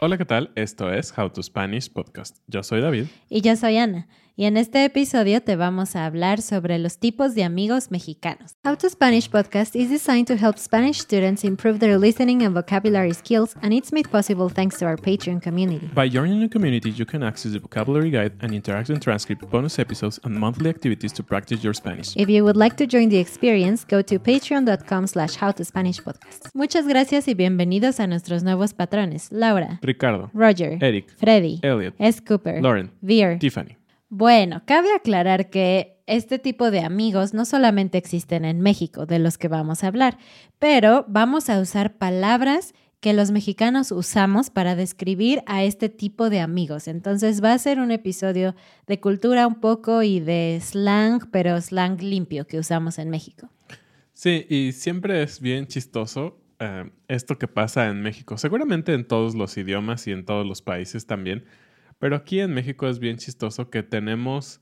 Hola, ¿qué tal? Esto es How to Spanish Podcast. Yo soy David. Y yo soy Ana. Y en este episodio te vamos a hablar sobre los tipos de amigos mexicanos. How to Spanish podcast is designed to help Spanish students improve their listening and vocabulary skills, and it's made possible thanks to our Patreon community. By joining the community, you can access the vocabulary guide and interactive transcript, bonus episodes, and monthly activities to practice your Spanish. If you would like to join the experience, go to patreon.com slash howtospanishpodcast. Muchas gracias y bienvenidos a nuestros nuevos patrones. Laura, Ricardo, Roger, Eric, Freddy, Elliot, S. Cooper, Lauren, Veer, Tiffany. Bueno, cabe aclarar que este tipo de amigos no solamente existen en México, de los que vamos a hablar, pero vamos a usar palabras que los mexicanos usamos para describir a este tipo de amigos. Entonces va a ser un episodio de cultura un poco y de slang, pero slang limpio que usamos en México. Sí, y siempre es bien chistoso eh, esto que pasa en México. Seguramente en todos los idiomas y en todos los países también pero aquí en México es bien chistoso que tenemos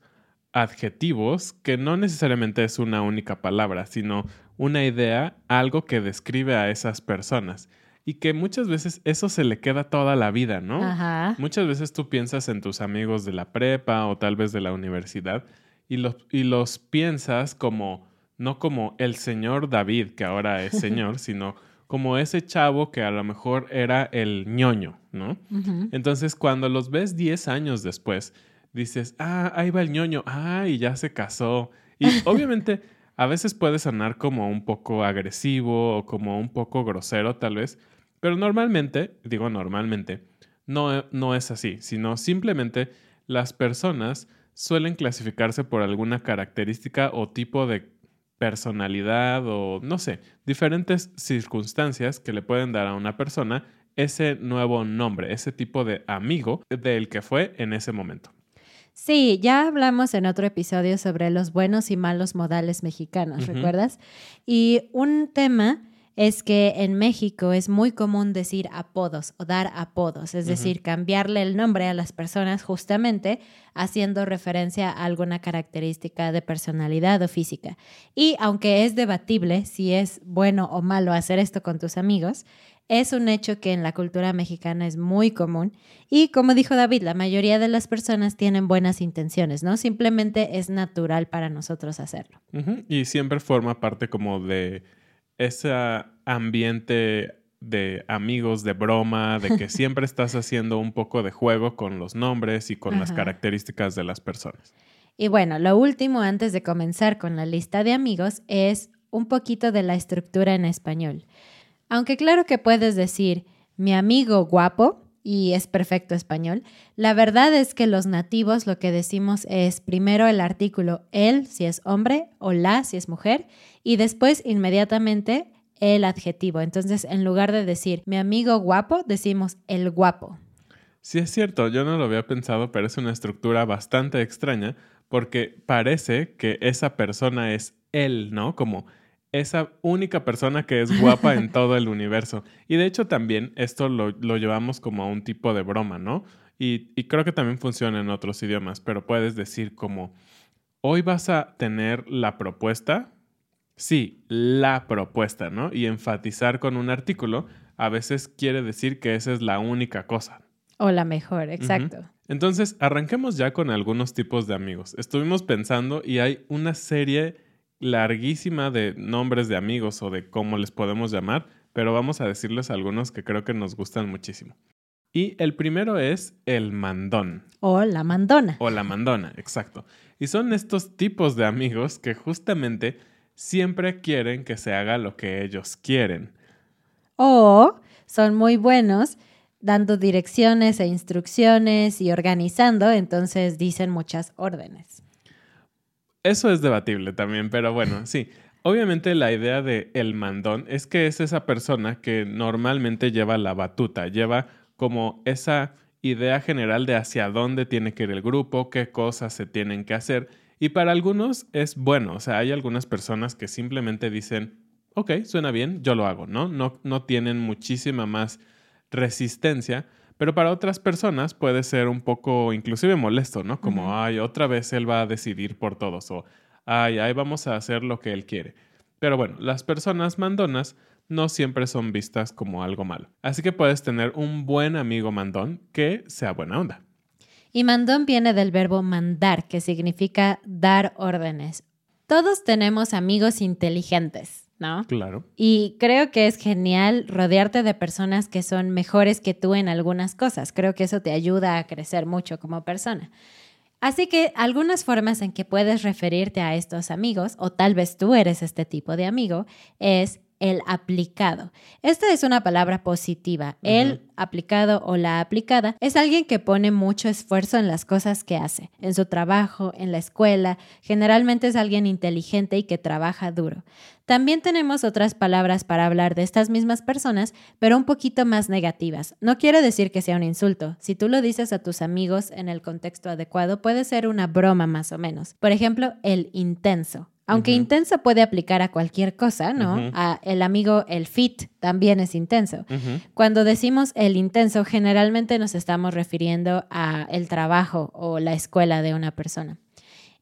adjetivos que no necesariamente es una única palabra, sino una idea, algo que describe a esas personas. Y que muchas veces eso se le queda toda la vida, ¿no? Ajá. Muchas veces tú piensas en tus amigos de la prepa o tal vez de la universidad y los, y los piensas como, no como el señor David, que ahora es señor, sino como ese chavo que a lo mejor era el ñoño, ¿no? Entonces, cuando los ves 10 años después, dices, ah, ahí va el ñoño, ah, y ya se casó. Y obviamente a veces puede sonar como un poco agresivo o como un poco grosero tal vez, pero normalmente, digo normalmente, no, no es así, sino simplemente las personas suelen clasificarse por alguna característica o tipo de personalidad o no sé, diferentes circunstancias que le pueden dar a una persona ese nuevo nombre, ese tipo de amigo del que fue en ese momento. Sí, ya hablamos en otro episodio sobre los buenos y malos modales mexicanos, ¿recuerdas? Y un tema es que en México es muy común decir apodos o dar apodos, es decir, cambiarle el nombre a las personas justamente haciendo referencia a alguna característica de personalidad o física. Y aunque es debatible si es bueno o malo hacer esto con tus amigos, es un hecho que en la cultura mexicana es muy común y como dijo David, la mayoría de las personas tienen buenas intenciones, ¿no? Simplemente es natural para nosotros hacerlo. Y siempre forma parte como de ese ambiente de amigos, de broma, de que siempre estás haciendo un poco de juego con los nombres y con las características de las personas. Y bueno, lo último antes de comenzar con la lista de amigos es un poquito de la estructura en español. Aunque claro que puedes decir mi amigo guapo y es perfecto español. La verdad es que los nativos lo que decimos es primero el artículo él si es hombre o la si es mujer y después inmediatamente el adjetivo. Entonces, en lugar de decir mi amigo guapo, decimos el guapo. Sí, es cierto, yo no lo había pensado, pero es una estructura bastante extraña porque parece que esa persona es él, ¿no? Como esa única persona que es guapa en todo el universo. Y de hecho también esto lo, llevamos como a un tipo de broma, ¿no? Y, y, creo que también funciona en otros idiomas, pero puedes decir como, hoy vas a tener la propuesta. Sí, la propuesta, ¿no? Y enfatizar con un artículo a veces quiere decir que esa es la única cosa. O la mejor, exacto. Entonces, arranquemos ya con algunos tipos de amigos. Estuvimos pensando y hay una serie larguísima de nombres de amigos o de cómo les podemos llamar, pero vamos a decirles algunos que creo que nos gustan muchísimo. Y el primero es el mandón. O la mandona. O la mandona, exacto. Y son estos tipos de amigos que justamente siempre quieren que se haga lo que ellos quieren. O son muy buenos dando direcciones e instrucciones y organizando, entonces dicen muchas órdenes. Eso es debatible también, pero bueno, sí. Obviamente la idea de el mandón es que es esa persona que normalmente lleva la batuta, lleva como esa idea general de hacia dónde tiene que ir el grupo, qué cosas se tienen que hacer. Y para algunos es bueno, o sea, hay algunas personas que simplemente dicen, ok, suena bien, yo lo hago, ¿no? No, no tienen muchísima más resistencia, pero para otras personas puede ser un poco inclusive molesto, ¿no? Como, ay, otra vez él va a decidir por todos o, ay, ay, vamos a hacer lo que él quiere. Pero bueno, las personas mandonas no siempre son vistas como algo malo. Así que puedes tener un buen amigo mandón que sea buena onda. Y mandón viene del verbo mandar, que significa dar órdenes. Todos tenemos amigos inteligentes. ¿No? Claro. Y creo que es genial rodearte de personas que son mejores que tú en algunas cosas. Creo que eso te ayuda a crecer mucho como persona. Así que algunas formas en que puedes referirte a estos amigos, o tal vez tú eres este tipo de amigo, es el aplicado. Esta es una palabra positiva. El aplicado o la aplicada es alguien que pone mucho esfuerzo en las cosas que hace, en su trabajo, en la escuela. Generalmente es alguien inteligente y que trabaja duro. También tenemos otras palabras para hablar de estas mismas personas, pero un poquito más negativas. No quiere decir que sea un insulto. Si tú lo dices a tus amigos en el contexto adecuado, puede ser una broma más o menos. Por ejemplo, el intenso. Aunque intenso puede aplicar a cualquier cosa, ¿no? a el amigo, el fit, también es intenso. Cuando decimos el intenso, generalmente nos estamos refiriendo a el trabajo o la escuela de una persona.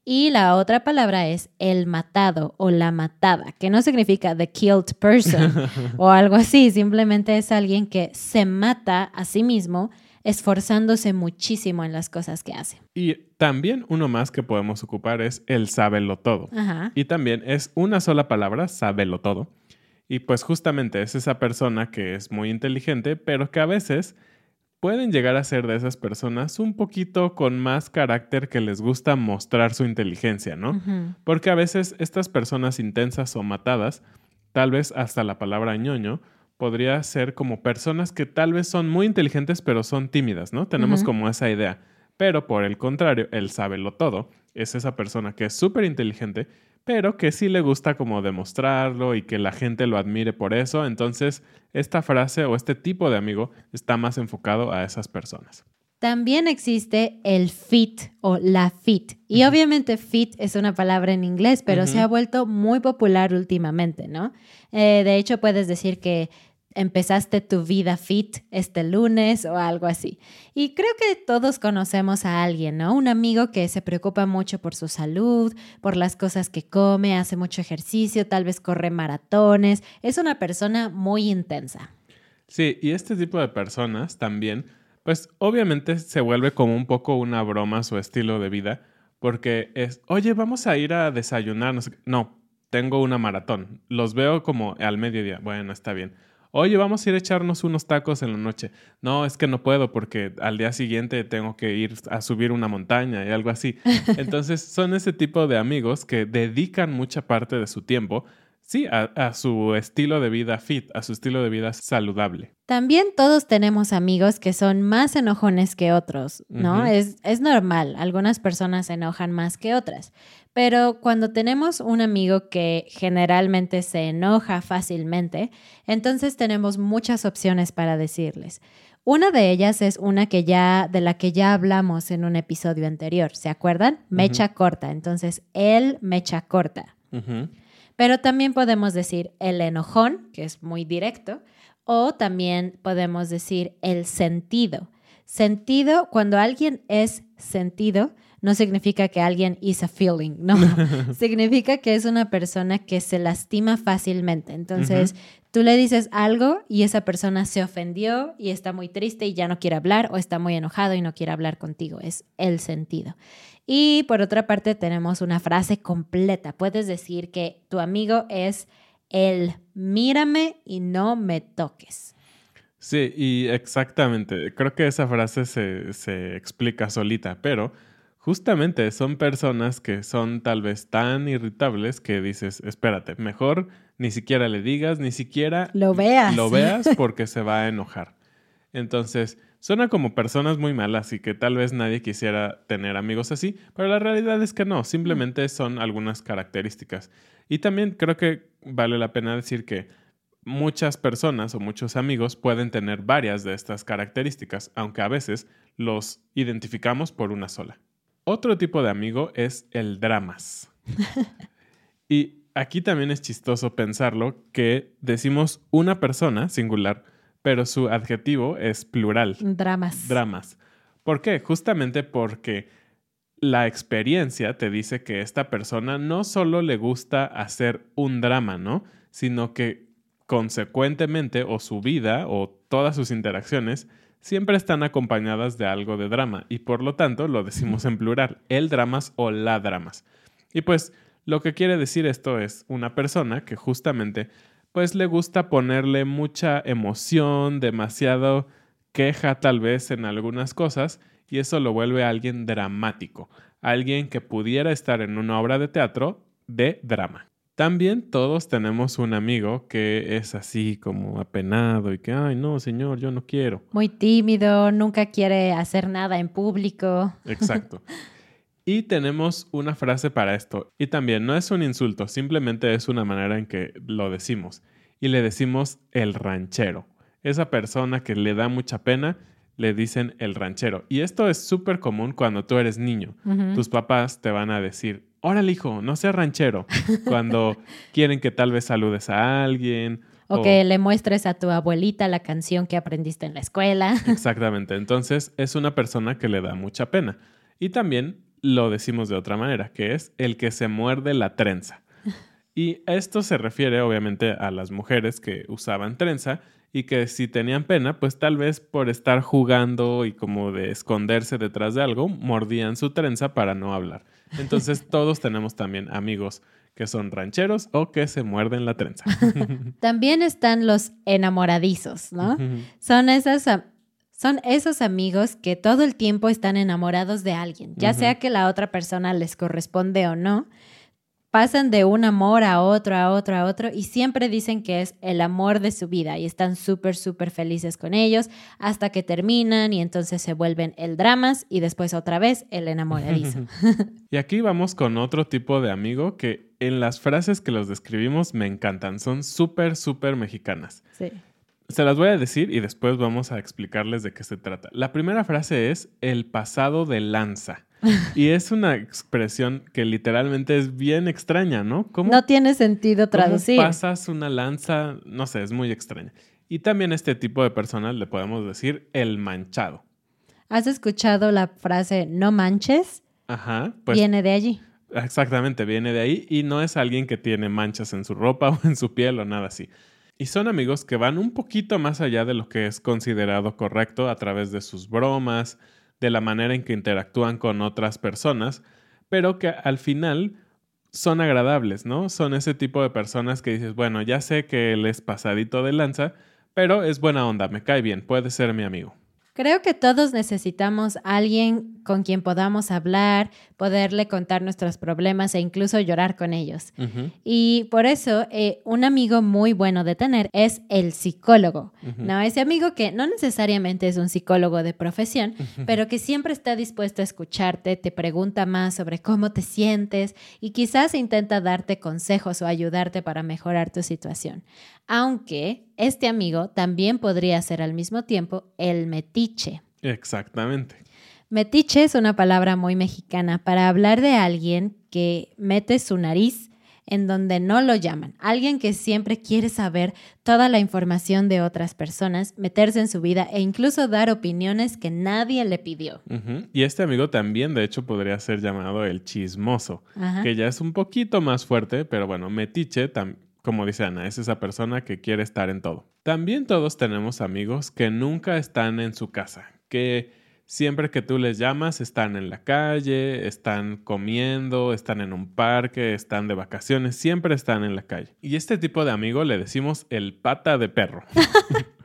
Y la otra palabra es el matado o la matada, que no significa the killed person o algo así, simplemente es alguien que se mata a sí mismo esforzándose muchísimo en las cosas que hace. Y también uno más que podemos ocupar es el sábelo todo. Y también es una sola palabra, sábelo todo. Y pues justamente es esa persona que es muy inteligente, pero que a veces pueden llegar a ser de esas personas un poquito con más carácter que les gusta mostrar su inteligencia, ¿no? Porque a veces estas personas intensas o matadas, tal vez hasta la palabra ñoño, podría ser como personas que tal vez son muy inteligentes pero son tímidas, ¿no? Tenemos como esa idea. Pero por el contrario, el lo todo es esa persona que es súper inteligente, pero que sí le gusta como demostrarlo y que la gente lo admire por eso. Entonces, esta frase o este tipo de amigo está más enfocado a esas personas. También existe el fit o la fit. Y obviamente fit es una palabra en inglés, pero se ha vuelto muy popular últimamente, ¿no? Eh, de hecho, puedes decir que empezaste tu vida fit este lunes o algo así. Y creo que todos conocemos a alguien, ¿no? Un amigo que se preocupa mucho por su salud, por las cosas que come, hace mucho ejercicio, tal vez corre maratones. Es una persona muy intensa. Sí, y este tipo de personas también, pues obviamente se vuelve como un poco una broma su estilo de vida, porque es, oye, vamos a ir a desayunar. No, tengo una maratón. Los veo como al mediodía. Bueno, está bien oye, vamos a ir a echarnos unos tacos en la noche. No, es que no puedo porque al día siguiente tengo que ir a subir una montaña y algo así. Entonces son ese tipo de amigos que dedican mucha parte de su tiempo sí, a, su estilo de vida fit, a su estilo de vida saludable. También todos tenemos amigos que son más enojones que otros, ¿no? es, es normal, algunas personas se enojan más que otras, pero cuando tenemos un amigo que generalmente se enoja fácilmente, entonces tenemos muchas opciones para decirles. Una de ellas es una que ya, de la que ya hablamos en un episodio anterior, ¿se acuerdan? Mecha corta. Entonces, él mecha corta. Pero también podemos decir el enojón, que es muy directo, o también podemos decir el sentido. Sentido, cuando alguien es sentido, no significa que alguien is a feeling, no, significa que es una persona que se lastima fácilmente. Entonces, tú le dices algo y esa persona se ofendió y está muy triste y ya no quiere hablar o está muy enojado y no quiere hablar contigo. Es el sentido. Y por otra parte tenemos una frase completa. Puedes decir que tu amigo es el mírame y no me toques. Sí, y exactamente. Creo que esa frase se, se explica solita, pero justamente son personas que son tal vez tan irritables que dices, espérate, mejor ni siquiera le digas, ni siquiera lo veas. Lo veas porque se va a enojar. Entonces, Suena como personas muy malas y que tal vez nadie quisiera tener amigos así, pero la realidad es que no, simplemente son algunas características. Y también creo que vale la pena decir que muchas personas o muchos amigos pueden tener varias de estas características, aunque a veces los identificamos por una sola. Otro tipo de amigo es el dramas. y aquí también es chistoso pensarlo que decimos una persona singular, pero su adjetivo es plural. Dramas. Dramas. ¿Por qué? Justamente porque la experiencia te dice que esta persona no solo le gusta hacer un drama, ¿no? Sino que consecuentemente o su vida o todas sus interacciones siempre están acompañadas de algo de drama y por lo tanto lo decimos en plural, el dramas o la dramas. Y pues lo que quiere decir esto es una persona que justamente pues le gusta ponerle mucha emoción, demasiado queja tal vez en algunas cosas, y eso lo vuelve a alguien dramático, alguien que pudiera estar en una obra de teatro de drama. También todos tenemos un amigo que es así como apenado y que, ay, no, señor, yo no quiero. Muy tímido, nunca quiere hacer nada en público. Exacto. Y tenemos una frase para esto. Y también no es un insulto, simplemente es una manera en que lo decimos. Y le decimos el ranchero. Esa persona que le da mucha pena, le dicen el ranchero. Y esto es súper común cuando tú eres niño. Tus papás te van a decir, órale hijo, no seas ranchero. cuando quieren que tal vez saludes a alguien. O, o, que le muestres a tu abuelita la canción que aprendiste en la escuela. Exactamente. Entonces es una persona que le da mucha pena. Y también lo decimos de otra manera, que es el que se muerde la trenza. Y esto se refiere obviamente a las mujeres que usaban trenza y que si tenían pena, pues tal vez por estar jugando y como de esconderse detrás de algo, mordían su trenza para no hablar. Entonces todos tenemos también amigos que son rancheros o que se muerden la trenza. También están los enamoradizos, ¿no? Son esas son esos amigos que todo el tiempo están enamorados de alguien, ya sea que la otra persona les corresponde o no. Pasan de un amor a otro, a otro, a otro y siempre dicen que es el amor de su vida y están súper, súper felices con ellos hasta que terminan y entonces se vuelven el dramas y después otra vez el enamoradizo. y aquí vamos con otro tipo de amigo que en las frases que los describimos me encantan, son súper, súper mexicanas. Sí. Se las voy a decir y después vamos a explicarles de qué se trata. La primera frase es el pasado de lanza. Y es una expresión que literalmente es bien extraña, ¿no? no tiene sentido traducir. ¿cómo pasas una lanza, no sé, es muy extraña. Y también este tipo de personas le podemos decir el manchado. ¿Has escuchado la frase no manches? Ajá. Pues, viene de allí. Exactamente, viene de ahí y no es alguien que tiene manchas en su ropa o en su piel o nada así. Y son amigos que van un poquito más allá de lo que es considerado correcto a través de sus bromas, de la manera en que interactúan con otras personas, pero que al final son agradables, ¿no? Son ese tipo de personas que dices, bueno, ya sé que él es pasadito de lanza, pero es buena onda, me cae bien, puede ser mi amigo. Creo que todos necesitamos a alguien con quien podamos hablar, poderle contar nuestros problemas e incluso llorar con ellos. Y por eso, eh, un amigo muy bueno de tener es el psicólogo, ¿no? Ese amigo que no necesariamente es un psicólogo de profesión, pero que siempre está dispuesto a escucharte, te pregunta más sobre cómo te sientes y quizás intenta darte consejos o ayudarte para mejorar tu situación. Aunque este amigo también podría ser al mismo tiempo el metiche. Exactamente. Metiche es una palabra muy mexicana para hablar de alguien que mete su nariz en donde no lo llaman. Alguien que siempre quiere saber toda la información de otras personas, meterse en su vida e incluso dar opiniones que nadie le pidió. Y este amigo también, de hecho, podría ser llamado el chismoso, que ya es un poquito más fuerte, pero bueno, metiche, como dice Ana, es esa persona que quiere estar en todo. También todos tenemos amigos que nunca están en su casa, que Siempre que tú les llamas, están en la calle, están comiendo, están en un parque, están de vacaciones, siempre están en la calle. Y este tipo de amigo le decimos el pata de perro.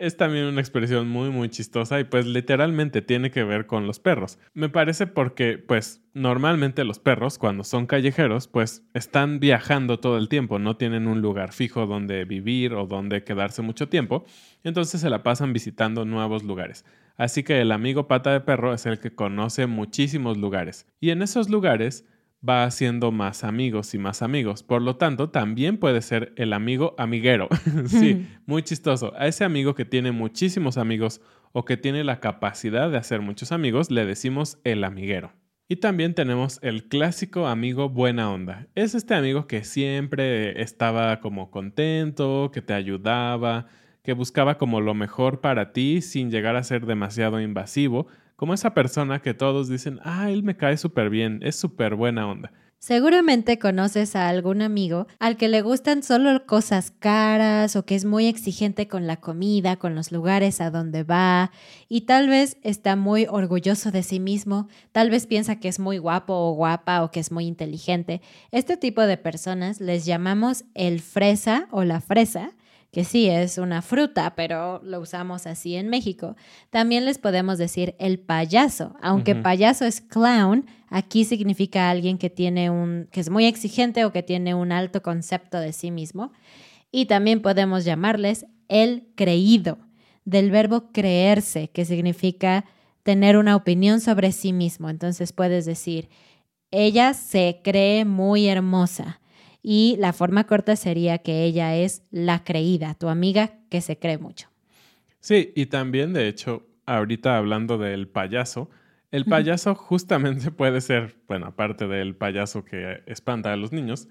es también una expresión muy muy chistosa y pues literalmente tiene que ver con los perros. Me parece porque pues normalmente los perros cuando son callejeros pues están viajando todo el tiempo, no tienen un lugar fijo donde vivir o donde quedarse mucho tiempo, entonces se la pasan visitando nuevos lugares. Así que el amigo pata de perro es el que conoce muchísimos lugares. Y en esos lugares va haciendo más amigos y más amigos. Por lo tanto, también puede ser el amigo amiguero. sí, muy chistoso. A ese amigo que tiene muchísimos amigos o que tiene la capacidad de hacer muchos amigos, le decimos el amiguero. Y también tenemos el clásico amigo buena onda. Es este amigo que siempre estaba como contento, que te ayudaba, que buscaba como lo mejor para ti sin llegar a ser demasiado invasivo, como esa persona que todos dicen, ah, él me cae súper bien, es súper buena onda. Seguramente conoces a algún amigo al que le gustan solo cosas caras o que es muy exigente con la comida, con los lugares a donde va y tal vez está muy orgulloso de sí mismo, tal vez piensa que es muy guapo o guapa o que es muy inteligente. Este tipo de personas les llamamos el fresa o la fresa que sí es una fruta, pero lo usamos así en México. También les podemos decir el payaso, aunque payaso es clown, aquí significa alguien que tiene un que es muy exigente o que tiene un alto concepto de sí mismo. Y también podemos llamarles el creído, del verbo creerse, que significa tener una opinión sobre sí mismo. Entonces puedes decir, ella se cree muy hermosa y la forma corta sería que ella es la creída, tu amiga que se cree mucho. Sí, y también de hecho, ahorita hablando del payaso, el payaso justamente puede ser, bueno, aparte del payaso que espanta a los niños,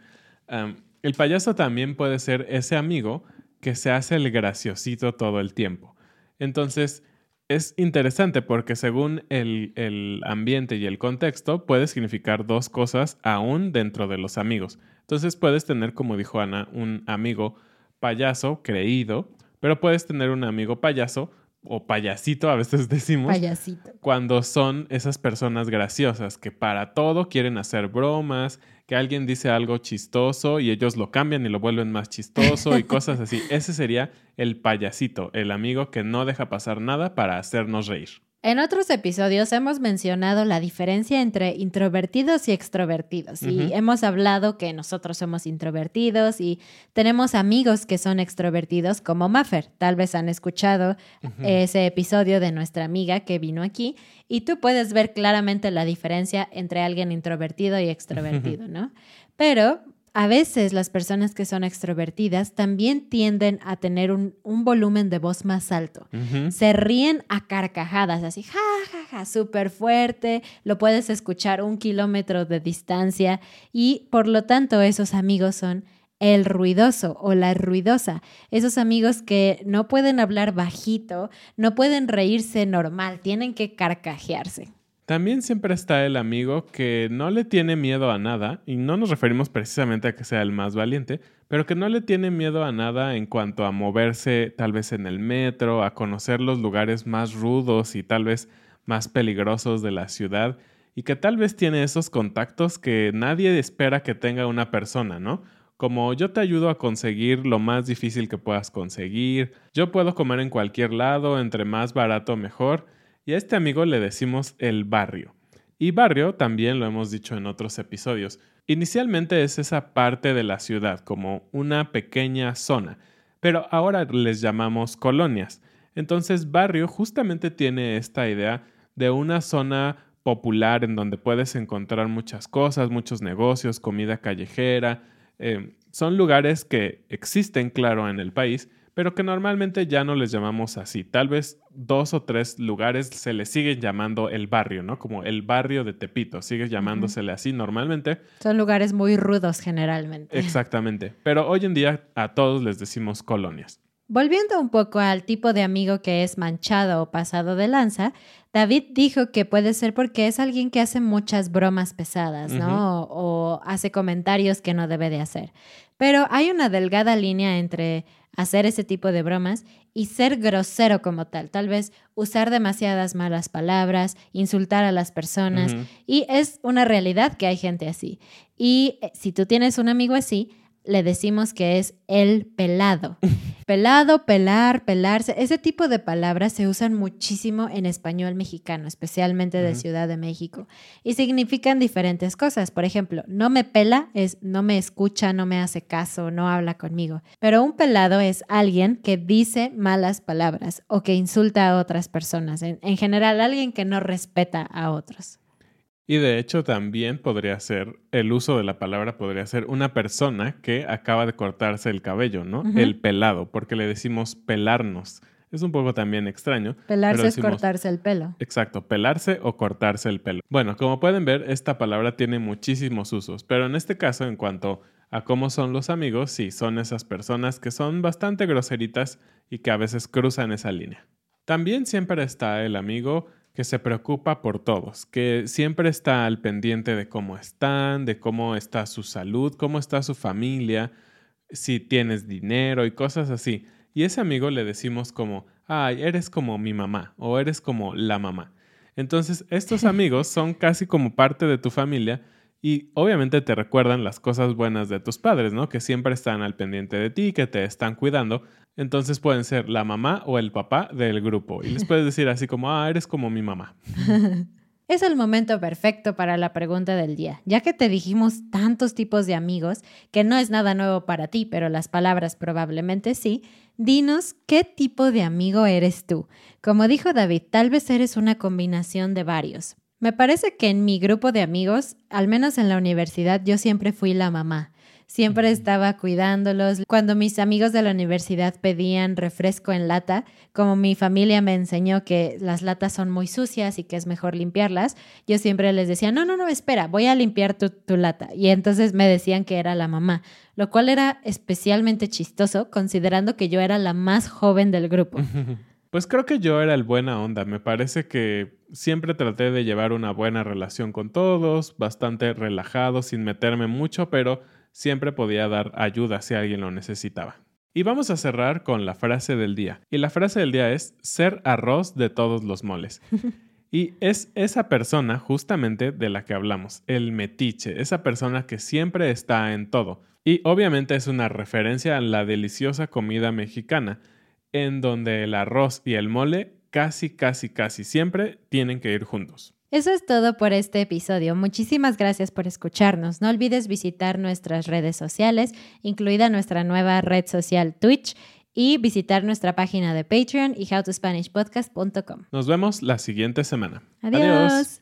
el payaso también puede ser ese amigo que se hace el graciosito todo el tiempo. Entonces, es interesante porque según el, el, ambiente y el contexto puede significar dos cosas aún dentro de los amigos. Entonces puedes tener, como dijo Ana, un amigo payaso creído, pero puedes tener un amigo payaso o payasito, a veces decimos, payasito. cuando son esas personas graciosas que para todo quieren hacer bromas, que alguien dice algo chistoso y ellos lo cambian y lo vuelven más chistoso y cosas así. Ese sería el payasito, el amigo que no deja pasar nada para hacernos reír. En otros episodios hemos mencionado la diferencia entre introvertidos y extrovertidos y hemos hablado que nosotros somos introvertidos y tenemos amigos que son extrovertidos como Maffer. Tal vez han escuchado ese episodio de nuestra amiga que vino aquí y tú puedes ver claramente la diferencia entre alguien introvertido y extrovertido, ¿no? Pero a veces las personas que son extrovertidas también tienden a tener un, volumen de voz más alto. Se ríen a carcajadas, así, ja, ja, ja, súper fuerte, lo puedes escuchar un kilómetro de distancia y por lo tanto esos amigos son el ruidoso o la ruidosa, esos amigos que no pueden hablar bajito, no pueden reírse normal, tienen que carcajearse. También siempre está el amigo que no le tiene miedo a nada, y no nos referimos precisamente a que sea el más valiente, pero que no le tiene miedo a nada en cuanto a moverse tal vez en el metro, a conocer los lugares más rudos y tal vez más peligrosos de la ciudad, y que tal vez tiene esos contactos que nadie espera que tenga una persona, ¿no? Como yo te ayudo a conseguir lo más difícil que puedas conseguir, yo puedo comer en cualquier lado, entre más barato mejor, Y a este amigo le decimos el barrio. Y barrio también lo hemos dicho en otros episodios. Inicialmente es esa parte de la ciudad, como una pequeña zona, pero ahora les llamamos colonias. Entonces barrio justamente tiene esta idea de una zona popular en donde puedes encontrar muchas cosas, muchos negocios, comida callejera. Eh, son lugares que existen, claro, en el país, pero que normalmente ya no les llamamos así. Tal vez dos o tres lugares se les siguen llamando el barrio, ¿no? Como el barrio de Tepito, sigue llamándosele así normalmente. Son lugares muy rudos generalmente. Exactamente, pero hoy en día a todos les decimos colonias. Volviendo un poco al tipo de amigo que es manchado o pasado de lanza, David dijo que puede ser porque es alguien que hace muchas bromas pesadas, ¿no? o, hace comentarios que no debe de hacer. Pero hay una delgada línea entre hacer ese tipo de bromas y ser grosero como tal. Tal vez usar demasiadas malas palabras, insultar a las personas. Y es una realidad que hay gente así. Y eh, si tú tienes un amigo así, le decimos que es el pelado. Pelado, pelar, pelarse. Ese tipo de palabras se usan muchísimo en español mexicano, especialmente de Ciudad de México. Y significan diferentes cosas. Por ejemplo, no me pela es no me escucha, no me hace caso, no habla conmigo. Pero un pelado es alguien que dice malas palabras o que insulta a otras personas. En, en general, alguien que no respeta a otros. Y de hecho también podría ser, el uso de la palabra podría ser una persona que acaba de cortarse el cabello, ¿no? El pelado, porque le decimos pelarnos. Es un poco también extraño. Pelarse es cortarse el pelo. Exacto, pelarse o cortarse el pelo. Bueno, como pueden ver, esta palabra tiene muchísimos usos, pero en este caso, en cuanto a cómo son los amigos, sí, son esas personas que son bastante groseritas y que a veces cruzan esa línea. También siempre está el amigo que se preocupa por todos, que siempre está al pendiente de cómo están, de cómo está su salud, cómo está su familia, si tienes dinero y cosas así. Y ese amigo le decimos como, ay, eres como mi mamá o eres como la mamá. Entonces, estos amigos son casi como parte de tu familia y obviamente te recuerdan las cosas buenas de tus padres, ¿no? Que siempre están al pendiente de ti, que te están cuidando. Entonces pueden ser la mamá o el papá del grupo. Y les puedes decir así como, ah, eres como mi mamá. Es el momento perfecto para la pregunta del día, ya que te dijimos tantos tipos de amigos, que no es nada nuevo para ti, pero las palabras probablemente sí, dinos qué tipo de amigo eres tú. Como dijo David, tal vez eres una combinación de varios. Me parece que en mi grupo de amigos, al menos en la universidad, yo siempre fui la mamá. Siempre estaba cuidándolos. Cuando mis amigos de la universidad pedían refresco en lata, como mi familia me enseñó que las latas son muy sucias y que es mejor limpiarlas, yo siempre les decía, no, no, no, espera, voy a limpiar tu, tu lata. Y entonces me decían que era la mamá, lo cual era especialmente chistoso considerando que yo era la más joven del grupo. Pues creo que yo era el buena onda. Me parece que siempre traté de llevar una buena relación con todos, bastante relajado, sin meterme mucho, pero siempre podía dar ayuda si alguien lo necesitaba. Y vamos a cerrar con la frase del día. Y la frase del día es ser arroz de todos los moles. Y es esa persona justamente de la que hablamos, el metiche, esa persona que siempre está en todo. Y obviamente es una referencia a la deliciosa comida mexicana, en donde el arroz y el mole casi, casi, casi siempre tienen que ir juntos. Eso es todo por este episodio. Muchísimas gracias por escucharnos. No olvides visitar nuestras redes sociales, incluida nuestra nueva red social Twitch, y visitar nuestra página de Patreon y howtospanishpodcast.com. Nos vemos la siguiente semana. Adiós.